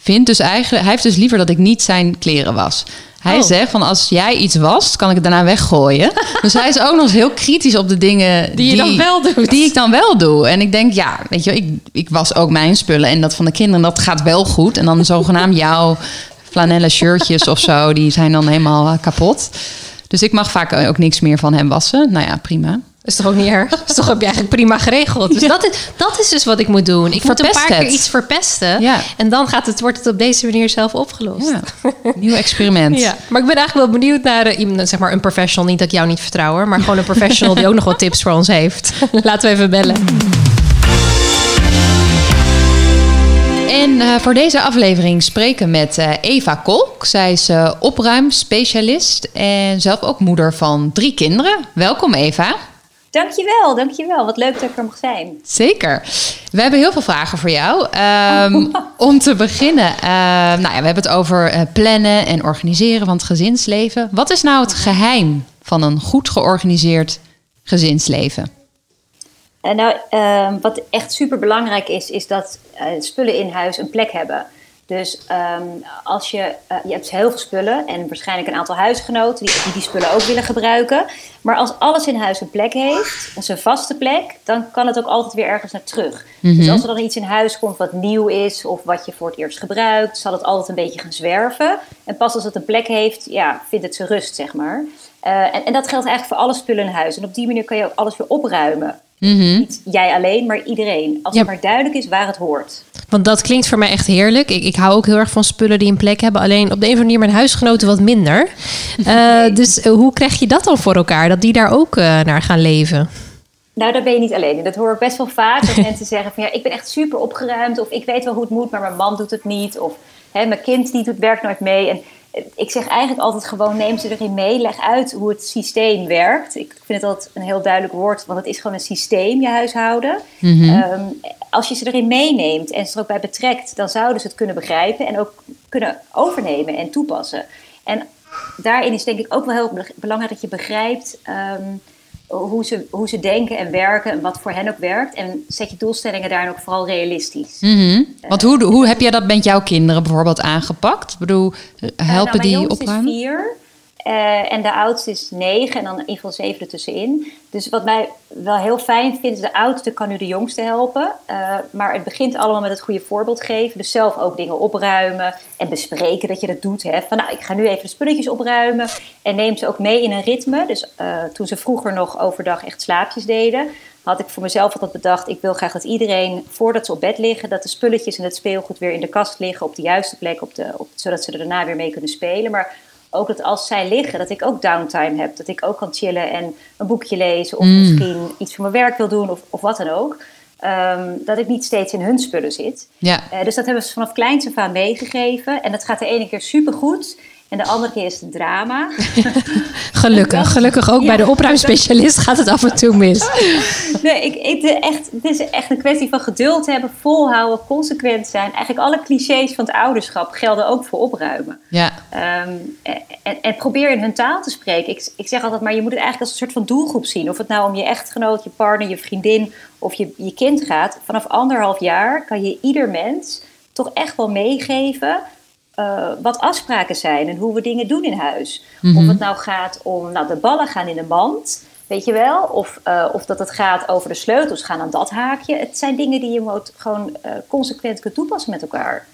vindt dus eigenlijk... Hij heeft dus liever dat ik niet zijn kleren was. Hij Oh. zegt van als jij iets wast, kan ik het daarna weggooien. (laughs) dus hij is ook nog eens heel kritisch op de dingen Die je dan wel doet. Die ik dan wel doe. En ik denk, ja, weet je, ik, ik was ook mijn spullen en dat van de kinderen, dat gaat wel goed. En dan zogenaamd (laughs) jouw flanellen shirtjes of zo, die zijn dan helemaal kapot. Dus ik mag vaak ook niks meer van hem wassen. Nou ja, prima. Is toch ook niet erg? is toch heb je eigenlijk prima geregeld. Dus dat, is, dat is dus wat ik moet doen. Ik moet een Verpest paar keer iets verpesten. Ja. En dan gaat het, wordt het op deze manier zelf opgelost. Ja, nieuw experiment. Ja, maar ik ben eigenlijk wel benieuwd naar eh, iemand, zeg maar een professional. Niet dat ik jou niet vertrouw, hoor, maar gewoon een professional die ook nog wat tips voor ons heeft. Laten we even bellen. En eh, voor deze aflevering spreken met eh, Eva Kolk. Zij is eh, opruimspecialist en zelf ook moeder van drie kinderen. Welkom Eva. Dankjewel, dankjewel. Wat leuk dat ik er mag zijn. Zeker. We hebben heel veel vragen voor jou. Ehm, (laughs) om te beginnen, eh, nou ja, we hebben het over eh, plannen en organiseren van het gezinsleven. Wat is nou het geheim van een goed georganiseerd gezinsleven? En nou, ehm, wat echt super belangrijk is, is dat eh, spullen in huis een plek hebben. Dus ehm, als je, eh, je hebt heel veel spullen en waarschijnlijk een aantal huisgenoten die, die die spullen ook willen gebruiken. Maar als alles in huis een plek heeft, dus een vaste plek, dan kan het ook altijd weer ergens naar terug. Dus als er dan iets in huis komt wat nieuw is of wat je voor het eerst gebruikt, zal het altijd een beetje gaan zwerven. En pas als het een plek heeft, ja, vindt het zijn rust, zeg maar. Eh, en, en dat geldt eigenlijk voor alle spullen in huis. En op die manier kan je ook alles weer opruimen. Niet jij alleen, maar iedereen. Als Ja. het maar duidelijk is waar het hoort. Want dat klinkt voor mij echt heerlijk. Ik, ik hou ook heel erg van spullen die een plek hebben. Alleen op de een of andere manier mijn huisgenoten wat minder. (laughs) Eh, dus eh, hoe krijg je dat dan voor elkaar? Dat die daar ook naar gaan leven? Nou, daar ben je niet alleen in. Dat hoor ik best wel vaak. Dat (laughs) mensen zeggen van ja, ik ben echt super opgeruimd. Of ik weet wel hoe het moet, maar mijn man doet het niet. Of hè, mijn kind die doet, werkt nooit mee. En ik zeg eigenlijk altijd gewoon neem ze erin mee. Leg uit hoe het systeem werkt. Ik vind het altijd een heel duidelijk woord. Want het is gewoon een systeem, je huishouden. Ehm, als je ze erin meeneemt en ze er ook bij betrekt... dan zouden ze het kunnen begrijpen en ook kunnen overnemen en toepassen. En daarin is denk ik ook wel heel be- belangrijk dat je begrijpt... ehm, hoe ze, hoe ze denken en werken en wat voor hen ook werkt. En zet je doelstellingen daarin ook vooral realistisch. Mhm. Want hoe, hoe heb jij dat met jouw kinderen bijvoorbeeld aangepakt? Ik bedoel, helpen Nou, mijn die jongste opruimen? is vier. Eh, en de oudste is negen en dan geval zeven ertussenin. Dus wat mij wel heel fijn vindt, is de oudste kan nu de jongste helpen. Uh, maar het begint allemaal met het goede voorbeeld geven. Dus zelf ook dingen opruimen en bespreken dat je dat doet. Hè. Van nou, ik ga nu even de spulletjes opruimen. En neem ze ook mee in een ritme. Dus uh, toen ze vroeger nog overdag echt slaapjes deden, had ik voor mezelf altijd bedacht: ik wil graag dat iedereen voordat ze op bed liggen, dat de spulletjes en het speelgoed weer in de kast liggen op de juiste plek, op de, op, zodat ze er daarna weer mee kunnen spelen. Maar ook dat als zij liggen, dat ik ook downtime heb. Dat ik ook kan chillen en een boekje lezen. Of Mm. misschien iets voor mijn werk wil doen of, of wat dan ook. Ehm, dat ik niet steeds in hun spullen zit. Ja. Eh, dus dat hebben ze vanaf kleins af aan meegegeven. En dat gaat de ene keer supergoed. En de andere keer is het drama. (laughs) Gelukkig. Gelukkig ook bij de opruimspecialist gaat het af en toe mis. (laughs) Nee, ik, ik, de echt, het is echt een kwestie van geduld hebben, volhouden, consequent zijn. Eigenlijk alle clichés van het ouderschap gelden ook voor opruimen. Ja. Ehm, en, en, probeer in hun taal te spreken. Ik, ik zeg altijd maar, je moet het eigenlijk als een soort van doelgroep zien. Of het nou om je echtgenoot, je partner, je vriendin of je, je kind gaat. Vanaf anderhalf jaar kan je ieder mens toch echt wel meegeven... Uh, wat afspraken zijn en hoe we dingen doen in huis. Mm -hmm. Of het nou gaat om, nou de ballen gaan in de mand... Weet je wel? Of, uh, of dat het gaat over de sleutels gaan aan dat haakje. Het zijn dingen die je moet gewoon uh, consequent kunt toepassen met elkaar.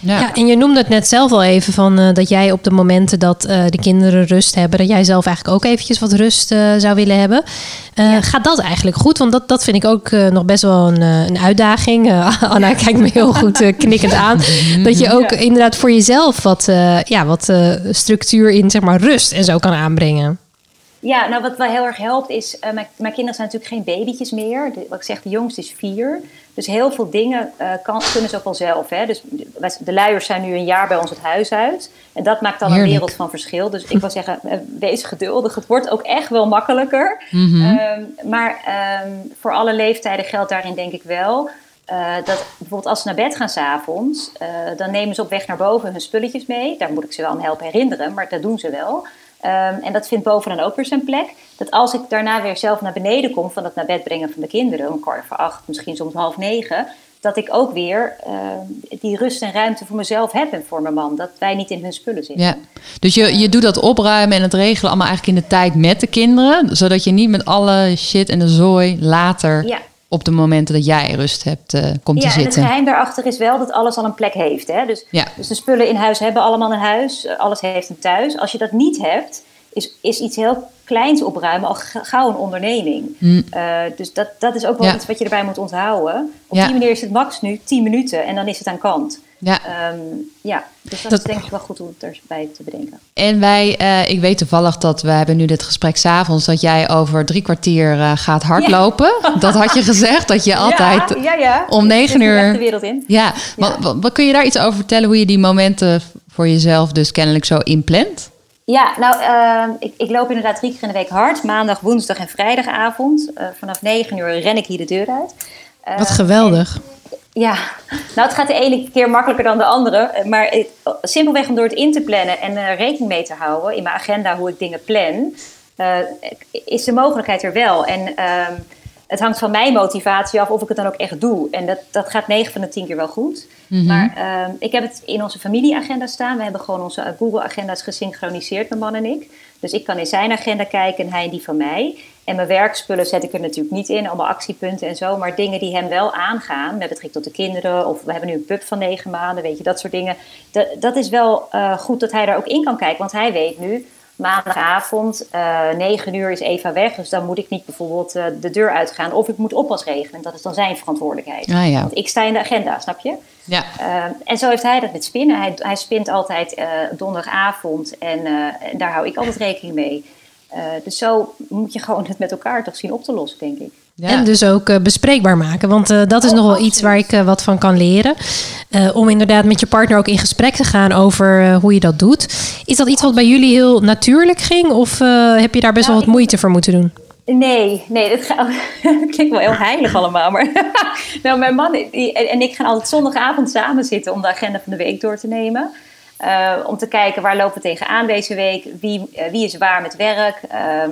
Ja. ja. en je noemde het net zelf al even van uh, dat jij op de momenten dat uh, de kinderen rust hebben, dat jij zelf eigenlijk ook eventjes wat rust uh, zou willen hebben. Ja. Gaat dat eigenlijk goed? Want dat, dat vind ik ook nog best wel een, een uitdaging. (laughs) Anna kijkt me heel goed knikkend aan. (laughs) Dat je ook ja. inderdaad voor jezelf wat, ja, wat structuur in zeg maar, rust en zo kan aanbrengen. Ja, nou wat wel heel erg helpt is, uh, mijn, mijn, kinderen zijn natuurlijk geen babytjes meer. De, wat ik zeg, de jongste is vier. Dus heel veel dingen uh, kan, kunnen ze ook wel zelf. Hè? Dus de luiers zijn nu een jaar bij ons het huis uit. En dat maakt dan Heerlijk. een wereld van verschil. Dus ik wil zeggen, uh, wees geduldig. Het wordt ook echt wel makkelijker. Mm -hmm. um, maar um, voor alle leeftijden geldt daarin denk ik wel... Uh, dat bijvoorbeeld als ze naar bed gaan s'avonds, uh, dan nemen ze op weg naar boven hun spulletjes mee. Daar moet ik ze wel aan helpen herinneren, maar dat doen ze wel. Um, en dat vindt boven dan ook weer zijn plek. Dat als ik daarna weer zelf naar beneden kom van het naar bed brengen van de kinderen, om kwart voor acht, misschien soms half negen, dat ik ook weer uh, die rust en ruimte voor mezelf heb en voor mijn man. Dat wij niet in hun spullen zitten. Ja. Dus je, je doet dat opruimen en het regelen allemaal eigenlijk in de tijd met de kinderen, zodat je niet met alle shit en de zooi later ja op de momenten dat jij rust hebt, uh, komt ja, te zitten. Ja, het geheim daarachter is wel dat alles al een plek heeft. Hè? Dus, ja. dus de spullen in huis hebben allemaal een huis. Alles heeft een thuis. Als je dat niet hebt, is, is iets heel kleins opruimen al gauw een onderneming. Mm. Uh, dus dat, dat is ook wel Ja. iets wat je erbij moet onthouden. Op die manier is het max nu 10 minuten en dan is het aan kant. Ja. Ehm, ja, dus dat, Dat- is denk ik wel goed om het erbij te bedenken. En wij, eh, ik weet toevallig dat we hebben nu dit gesprek s'avonds, dat jij over drie kwartier eh, gaat hardlopen. (laughs) Dat had je gezegd, dat je altijd ja, ja, ja. om negen uur- de wereld in. Ja, wat kun je daar iets over vertellen hoe je die momenten voor jezelf dus kennelijk zo inplant? Ja, nou, ehm, ik, ik loop inderdaad drie keer in de week hard. Maandag, woensdag en vrijdagavond. Eh, vanaf 9 uur ren ik hier de deur uit. Wat geweldig. Ja, nou het gaat de ene keer makkelijker dan de andere. eh, Maar het- simpelweg om door het in te plannen en er rekening mee te houden in mijn agenda hoe ik dingen plan, eh, is de mogelijkheid er wel. En ehm, het hangt van mijn motivatie af of ik het dan ook echt doe. En dat, dat gaat 9 van de 10 keer wel goed. Maar ehm, ik heb het in onze familieagenda staan. We hebben gewoon onze eh, Google-agenda's gesynchroniseerd, mijn man en ik. Dus ik kan in zijn agenda kijken en hij in die van mij. En mijn werkspullen zet ik er natuurlijk niet in, allemaal actiepunten en zo. Maar dingen die hem wel aangaan, met betrekking tot de kinderen. Of we hebben nu een pup van negen maanden, weet je, dat soort dingen. Dat, dat is wel eh, goed dat hij daar ook in kan kijken. Want hij weet nu, maandagavond, eh 9 uur is Eva weg. Dus dan moet ik niet bijvoorbeeld eh, de deur uitgaan. Of ik moet oppas regelen. Dat is dan zijn verantwoordelijkheid. Ah ja. Want ik sta in de agenda, snap je? Ja. En zo heeft hij dat met spinnen. Hij, hij spint altijd donderdagavond en, en daar hou ik altijd rekening mee. Eh, dus zo moet je gewoon het met elkaar toch zien op te lossen, denk ik. Ja. En dus ook eh, bespreekbaar maken. Want eh, dat is Oh, nog wel absoluut. iets waar ik eh, wat van kan leren. Eh, om inderdaad met je partner ook in gesprek te gaan over hoe je dat doet. Is dat iets wat bij jullie heel natuurlijk ging? Of eh, heb je daar best Nou, wel wat moeite voor moeten doen? Nee, nee, dat, (laughs) klinkt wel heel heilig allemaal. Maar (laughs) nou, mijn man die, en ik gaan altijd zondagavond samen zitten om de agenda van de week door te nemen. Eh, om te kijken waar lopen we tegenaan deze week, wie, eh, wie is waar met werk. Ehm,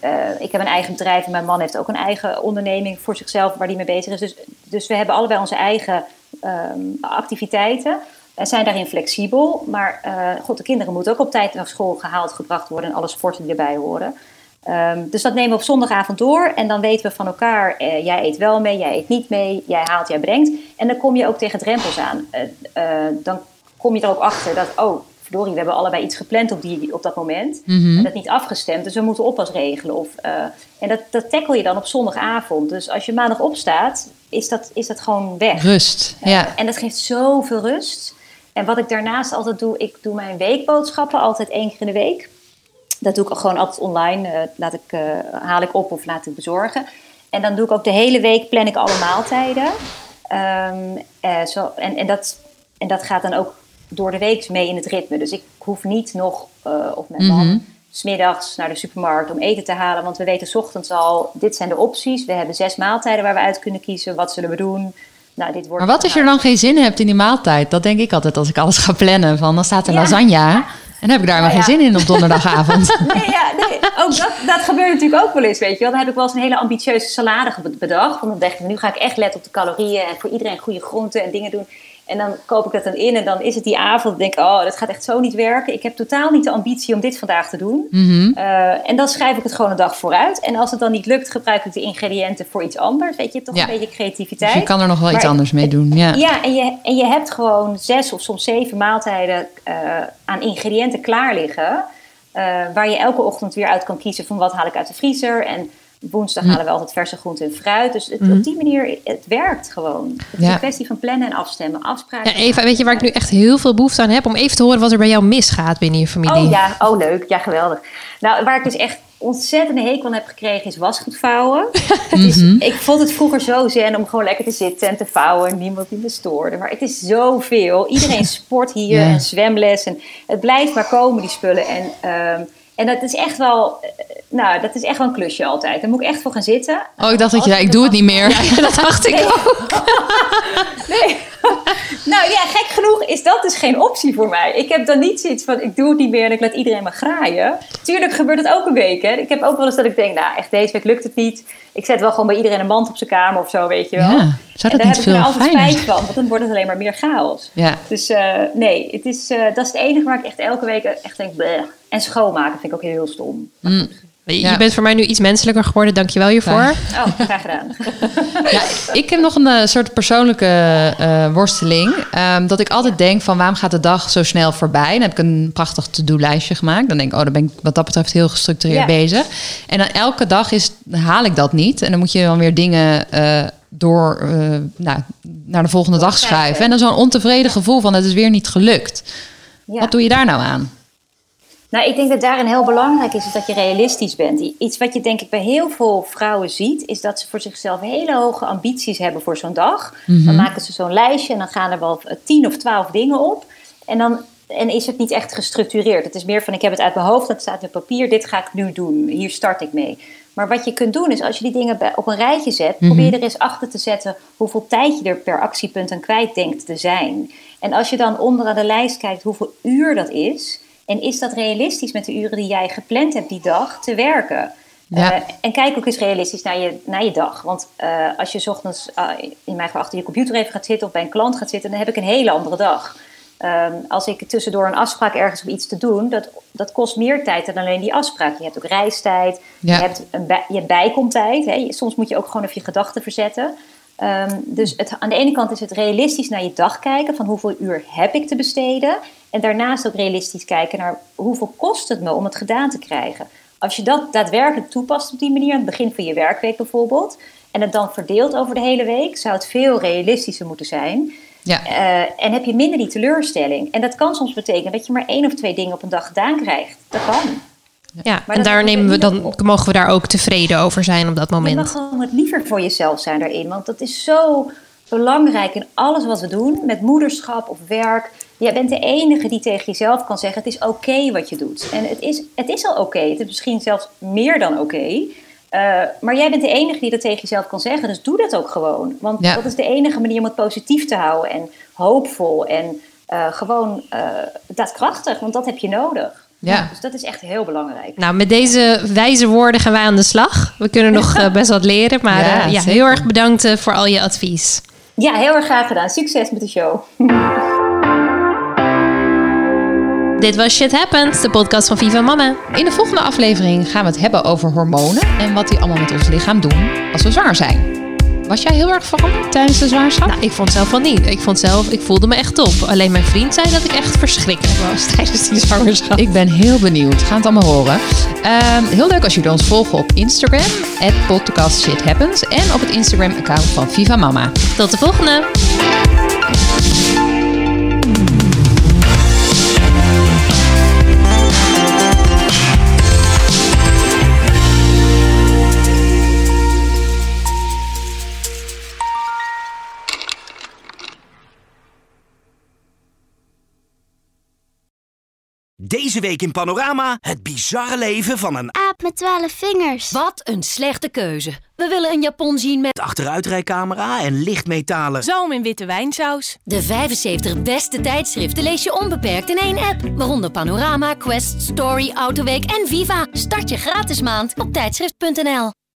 eh, ik heb een eigen bedrijf en mijn man heeft ook een eigen onderneming voor zichzelf waar hij mee bezig is. Dus, dus we hebben allebei onze eigen ehm, activiteiten. En zijn daarin flexibel. Maar god, de kinderen moeten ook op tijd naar school gehaald, gebracht worden en alle sporten die erbij horen. Um, dus dat nemen we op zondagavond door. En dan weten we van elkaar, jij eet wel mee, jij eet niet mee, jij haalt, jij brengt. En dan kom je ook tegen drempels aan. Dan kom je er ook achter dat, oh, verdorie, we hebben allebei iets gepland op, die, op dat moment. Mm -hmm. En dat niet afgestemd, dus we moeten oppas regelen. Of, en dat, dat tackle je dan op zondagavond. Dus als je maandag opstaat, is dat, is dat gewoon weg. Rust, ja. En dat geeft zoveel rust. En wat ik daarnaast altijd doe, ik doe mijn weekboodschappen altijd één keer in de week. Dat doe ik gewoon altijd online. Uh, laat ik, haal ik op of laat ik bezorgen. En dan doe ik ook de hele week, plan ik alle maaltijden. Um, uh, zo, en, en, dat, en dat gaat dan ook door de week mee in het ritme. Dus ik hoef niet nog, of mijn man, mm -hmm. smiddags naar de supermarkt om eten te halen. Want we weten s ochtends al, dit zijn de opties. We hebben zes maaltijden waar we uit kunnen kiezen. Wat zullen we doen? Nou, dit wordt maar wat als je er dan geen zin hebt in die maaltijd? Dat denk ik altijd als ik alles ga plannen. Van, dan staat er ja. lasagne. En heb ik daar maar geen zin in op donderdagavond. (laughs) nee, ja, nee. Ook dat, dat gebeurt natuurlijk ook wel eens, weet je wel. Dan heb ik wel eens een hele ambitieuze salade bedacht. Want dan dacht ik, nu ga ik echt letten op de calorieën... en voor iedereen goede groenten en dingen doen. En dan koop ik dat dan in en dan is het die avond. denk ik, oh, dat gaat echt zo niet werken. Ik heb totaal niet de ambitie om dit vandaag te doen. Mm -hmm. uh, en dan schrijf ik het gewoon een dag vooruit. En als het dan niet lukt, gebruik ik de ingrediënten voor iets anders. Weet je, toch ja. een beetje creativiteit. Dus je kan er nog wel maar iets anders mee doen. Ja, ja en, je, en je hebt gewoon zes of soms zeven maaltijden uh, aan ingrediënten klaar liggen. Uh, waar je elke ochtend weer uit kan kiezen van wat haal ik uit de vriezer. En Woensdag halen we altijd verse groenten en fruit. Dus het, Mhm. op die manier, het werkt gewoon. Het is Ja. een kwestie van plannen en afstemmen. Afspraken. Ja, Eva, weet je waar ik nu echt heel veel behoefte aan heb? Om even te horen wat er bij jou misgaat binnen je familie. Oh ja, oh leuk. Ja, geweldig. Nou, waar ik dus echt ontzettende hekel aan heb gekregen is wasgoed vouwen. (laughs) Mhm. ik vond het vroeger zo zen om gewoon lekker te zitten en te vouwen. Niemand die me stoorde. Maar het is zoveel. Iedereen (laughs) sport hier Ja. en zwemles. En het blijft maar komen, die spullen. En, ehm, en dat is echt wel... eh, Nou, dat is echt wel een klusje altijd. Daar moet ik echt voor gaan zitten. Oh, ik dacht dat je zei, ik doe het niet meer. (laughs) dat dacht ik ook. (laughs) Nee. nou ja, gek genoeg is dat dus geen optie voor mij. Ik heb dan niet zoiets van, ik doe het niet meer en ik laat iedereen maar graaien. Tuurlijk gebeurt het ook een week. Hè. Ik heb ook wel eens dat ik denk, nou echt deze week lukt het niet. Ik zet wel gewoon bij iedereen een mand op zijn kamer of zo, weet je wel. Ja, zou en dat daar niet heb ik veel er altijd fijner spijt van, want dan wordt het alleen maar meer chaos. Ja. Dus eh, nee, het is, eh, dat is het enige waar ik echt elke week echt denk, bleh. En schoonmaken vind ik ook heel stom. Mm. Je Ja. bent voor mij nu iets menselijker geworden. Dankjewel hiervoor. Oh, graag gedaan. (laughs) Ja, ik heb nog een eh, soort persoonlijke eh, worsteling. Ehm, dat ik altijd denk van waarom gaat de dag zo snel voorbij? Dan heb ik een prachtig to-do-lijstje gemaakt. Dan denk ik, oh, dan ben ik wat dat betreft heel gestructureerd Ja. bezig. En dan elke dag is, haal ik dat niet. En dan moet je dan weer dingen eh, door eh, nou, naar de volgende dag schrijven. En dan zo'n ontevreden gevoel van het is weer niet gelukt. Ja. Wat doe je daar nou aan? Nou, ik denk dat daarin heel belangrijk is, is dat je realistisch bent. Iets wat je denk ik bij heel veel vrouwen ziet, is dat ze voor zichzelf hele hoge ambities hebben voor zo'n dag. Mhm. Dan maken ze zo'n lijstje en dan gaan er wel tien of twaalf dingen op. En dan en is het niet echt gestructureerd. Het is meer van ik heb het uit mijn hoofd, dat staat op papier, dit ga ik nu doen, hier start ik mee. Maar wat je kunt doen is als je die dingen op een rijtje zet, Mhm. probeer er eens achter te zetten hoeveel tijd je er per actiepunt aan kwijt denkt te zijn. En als je dan onderaan de lijst kijkt hoeveel uur dat is, en is dat realistisch met de uren die jij gepland hebt die dag te werken? Ja. Eh, en kijk ook eens realistisch naar je, naar je dag. Want eh, als je 's ochtends eh, in mijn geval achter je computer even gaat zitten of bij een klant gaat zitten, dan heb ik een hele andere dag. Ehm, als ik tussendoor een afspraak ergens om iets te doen, dat, dat kost meer tijd dan alleen die afspraak. Je hebt ook reistijd, Ja. je hebt, een bij, je hebt bijkomtijd. Hè. Soms moet je ook gewoon even je gedachten verzetten. Ehm, dus het, aan de ene kant is het realistisch naar je dag kijken, van hoeveel uur heb ik te besteden. En daarnaast ook realistisch kijken naar hoeveel kost het me om het gedaan te krijgen. Als je dat daadwerkelijk toepast op die manier, aan het begin van je werkweek bijvoorbeeld, en het dan verdeelt over de hele week, zou het veel realistischer moeten zijn. Ja. Eh, en heb je minder die teleurstelling. En dat kan soms betekenen dat je maar één of twee dingen op een dag gedaan krijgt. Dat kan. Ja, Maar en daar je nemen we, dan op. mogen we daar ook tevreden over zijn op dat Je moment. mag gewoon wat liever voor jezelf zijn daarin. Want dat is zo belangrijk in alles wat we doen. Met moederschap of werk. Jij bent de enige die tegen jezelf kan zeggen... het is oké wat je doet. En het is, het is al oké. Het is misschien zelfs meer dan oké. Eh, maar jij bent de enige die dat tegen jezelf kan zeggen. Dus doe dat ook gewoon. Want Ja. dat is de enige manier om het positief te houden. En hoopvol. En eh, gewoon eh daadkrachtig. Want dat heb je nodig. Ja. Dus dat is echt heel belangrijk. Nou, met deze wijze woorden gaan wij aan de slag. We kunnen nog (laughs) best wat leren, maar Ja, eh, ja, heel erg bedankt voor al je advies. Ja, heel erg graag gedaan. Succes met de show. (laughs) Dit was Shit Happens, de podcast van Viva Mama. In de volgende aflevering gaan we het hebben over hormonen en wat die allemaal met ons lichaam doen als we zwaar zijn. Was jij heel erg veranderd tijdens de zwangerschap? Nou, ik vond zelf van niet. Ik vond zelf, ik voelde me echt top. Alleen mijn vriend zei dat ik echt verschrikkelijk was (laughs) tijdens die zwangerschap. Ik ben heel benieuwd. Gaan het allemaal horen. Ehm, heel leuk als jullie ons volgen op Instagram, podcast Shit Happens, en op het Instagram-account van Viva Mama. Tot de volgende! Deze week in Panorama het bizarre leven van een Aap met twaalf vingers. Wat een slechte keuze. We willen een Japon zien met achteruitrijcamera en lichtmetalen. Zalm in witte wijnsaus. de 75 beste tijdschriften lees je onbeperkt in één app. Waaronder Panorama, Quest, Story, Autoweek en Viva. Start je gratis maand op tijdschrift.nl.